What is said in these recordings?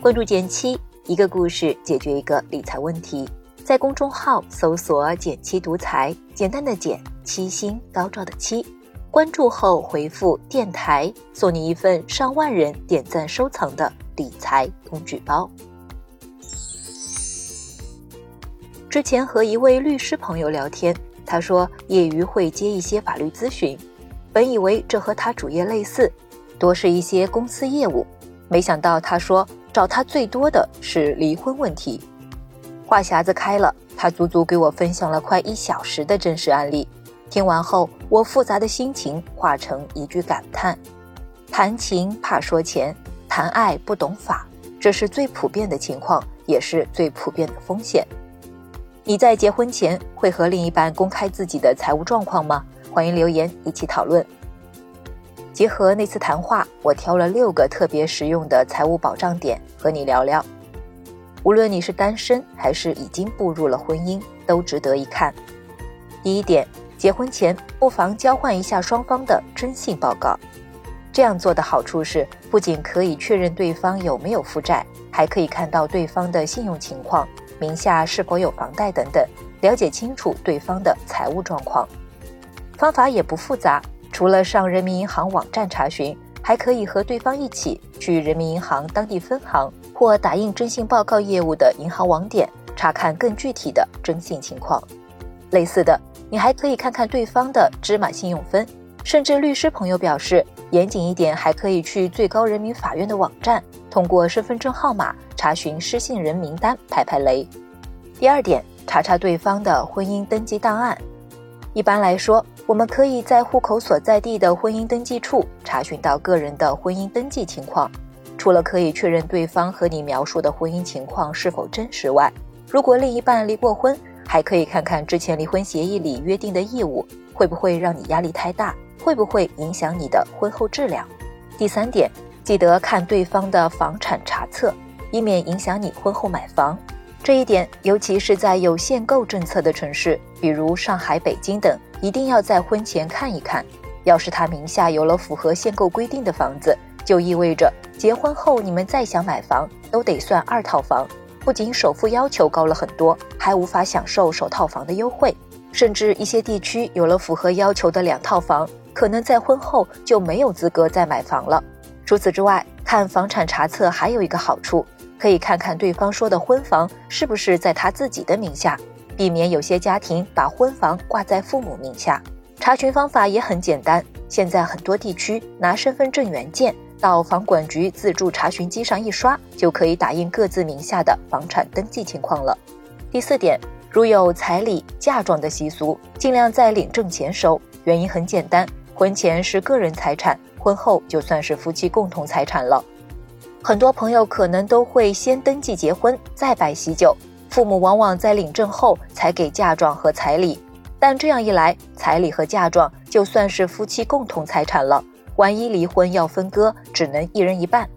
关注简七，一个故事解决一个理财问题。在公众号搜索“简七独裁，简单的简，七星高照的七。关注后回复“电台”，送你一份上万人点赞收藏的理财工具包。之前和一位律师朋友聊天，他说业余会接一些法律咨询，本以为这和他主业类似，多是一些公司业务，没想到他说。找他最多的是离婚问题，话匣子开了，他足足给我分享了快一小时的真实案例。听完后，我复杂的心情化成一句感叹：谈情怕说钱，谈爱不懂法，这是最普遍的情况，也是最普遍的风险。你在结婚前会和另一半公开自己的财务状况吗？欢迎留言一起讨论。结合那次谈话，我挑了六个特别实用的财务保障点和你聊聊。无论你是单身还是已经步入了婚姻，都值得一看。第一点，结婚前不妨交换一下双方的征信报告。这样做的好处是，不仅可以确认对方有没有负债，还可以看到对方的信用情况、名下是否有房贷等等，了解清楚对方的财务状况。方法也不复杂。除了上人民银行网站查询，还可以和对方一起去人民银行当地分行或打印征信报告业务的银行网点查看更具体的征信情况。类似的，你还可以看看对方的芝麻信用分，甚至律师朋友表示，严谨一点还可以去最高人民法院的网站，通过身份证号码查询失信人名单，排排雷。第二点，查查对方的婚姻登记档案。一般来说，我们可以在户口所在地的婚姻登记处查询到个人的婚姻登记情况。除了可以确认对方和你描述的婚姻情况是否真实外，如果另一半离过婚，还可以看看之前离婚协议里约定的义务会不会让你压力太大，会不会影响你的婚后质量。第三点，记得看对方的房产查册，以免影响你婚后买房。这一点，尤其是在有限购政策的城市，比如上海、北京等，一定要在婚前看一看。要是他名下有了符合限购规定的房子，就意味着结婚后你们再想买房都得算二套房，不仅首付要求高了很多，还无法享受首套房的优惠。甚至一些地区有了符合要求的两套房，可能在婚后就没有资格再买房了。除此之外，看房产查册还有一个好处。可以看看对方说的婚房是不是在他自己的名下，避免有些家庭把婚房挂在父母名下。查询方法也很简单，现在很多地区拿身份证原件到房管局自助查询机上一刷，就可以打印各自名下的房产登记情况了。第四点，如有彩礼、嫁妆的习俗，尽量在领证前收。原因很简单，婚前是个人财产，婚后就算是夫妻共同财产了。很多朋友可能都会先登记结婚，再摆喜酒，父母往往在领证后才给嫁妆和彩礼。但这样一来，彩礼和嫁妆就算是夫妻共同财产了，万一离婚要分割，只能一人一半。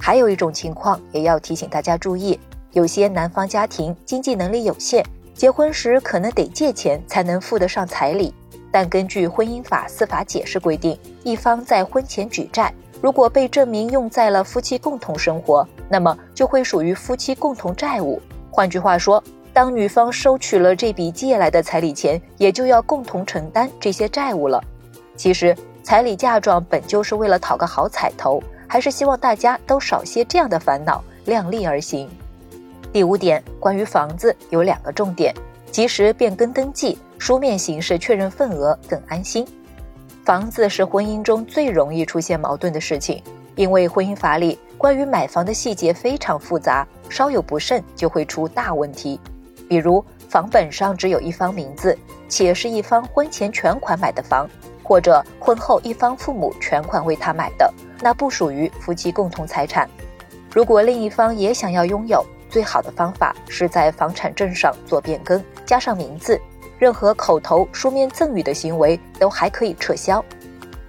还有一种情况也要提醒大家注意，有些男方家庭经济能力有限，结婚时可能得借钱才能付得上彩礼。但根据婚姻法司法解释规定，一方在婚前举债。如果被证明用在了夫妻共同生活，那么就会属于夫妻共同债务。换句话说，当女方收取了这笔借来的彩礼钱，也就要共同承担这些债务了。其实，彩礼嫁妆本就是为了讨个好彩头，还是希望大家都少些这样的烦恼，量力而行。第五点，关于房子有两个重点：及时变更登记，书面形式确认份额更安心。房子是婚姻中最容易出现矛盾的事情，因为婚姻法里关于买房的细节非常复杂，稍有不慎就会出大问题。比如房本上只有一方名字，且是一方婚前全款买的房，或者婚后一方父母全款为他买的，那不属于夫妻共同财产。如果另一方也想要拥有，最好的方法是在房产证上做变更，加上名字。任何口头、书面赠与的行为都还可以撤销。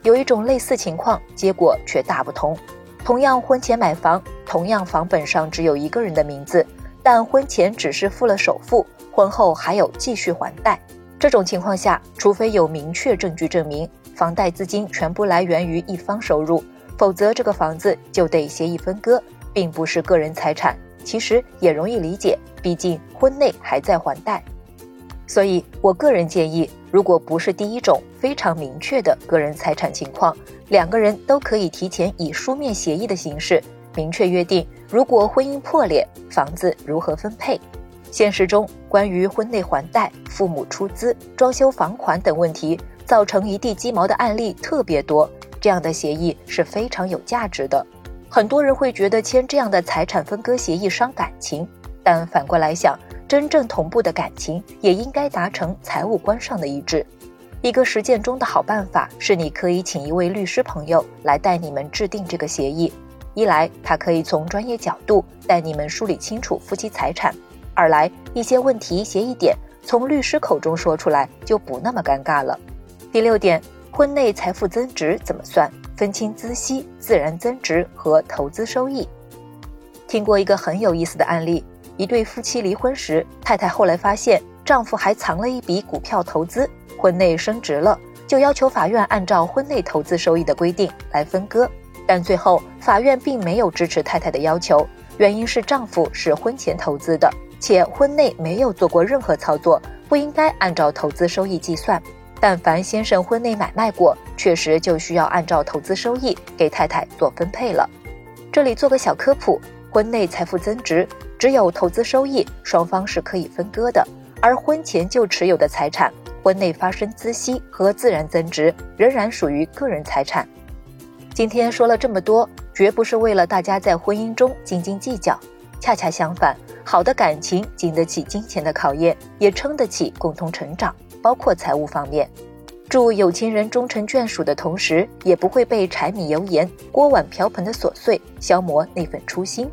有一种类似情况，结果却大不同。同样婚前买房，同样房本上只有一个人的名字，但婚前只是付了首付，婚后还有继续还贷。这种情况下，除非有明确证据证明房贷资金全部来源于一方收入，否则这个房子就得协议分割，并不是个人财产，其实也容易理解，毕竟婚内还在还贷。所以，我个人建议，如果不是第一种非常明确的个人财产情况，两个人都可以提前以书面协议的形式明确约定，如果婚姻破裂，房子如何分配。现实中，关于婚内还贷、父母出资、装修房款等问题造成一地鸡毛的案例特别多，这样的协议是非常有价值的。很多人会觉得签这样的财产分割协议伤感情，但反过来想。真正同步的感情也应该达成财务观上的一致。一个实践中的好办法是，你可以请一位律师朋友来带你们制定这个协议。一来，他可以从专业角度带你们梳理清楚夫妻财产；二来，一些问题、协议点从律师口中说出来就不那么尴尬了。第六点，婚内财富增值怎么算？分清孳息、自然增值和投资收益。听过一个很有意思的案例。一对夫妻离婚时，太太后来发现丈夫还藏了一笔股票投资，婚内升值了，就要求法院按照婚内投资收益的规定来分割。但最后法院并没有支持太太的要求，原因是丈夫是婚前投资的，且婚内没有做过任何操作，不应该按照投资收益计算。但凡先生婚内买卖过，确实就需要按照投资收益给太太做分配了。这里做个小科普：婚内财富增值。只有投资收益，双方是可以分割的；而婚前就持有的财产，婚内发生孳息和自然增值，仍然属于个人财产。今天说了这么多，绝不是为了大家在婚姻中斤斤计较，恰恰相反，好的感情经得起金钱的考验，也撑得起共同成长，包括财务方面。祝有情人终成眷属的同时，也不会被柴米油盐、锅碗瓢盆的琐碎消磨那份初心。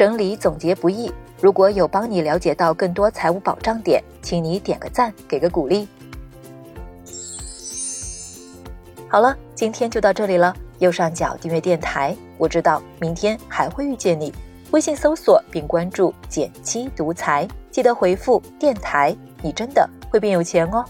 整理总结不易，如果有帮你了解到更多财务保障点，请你点个赞，给个鼓励。好了，今天就到这里了。右上角订阅电台，我知道明天还会遇见你。微信搜索并关注“减七独裁，记得回复“电台”，你真的会变有钱哦。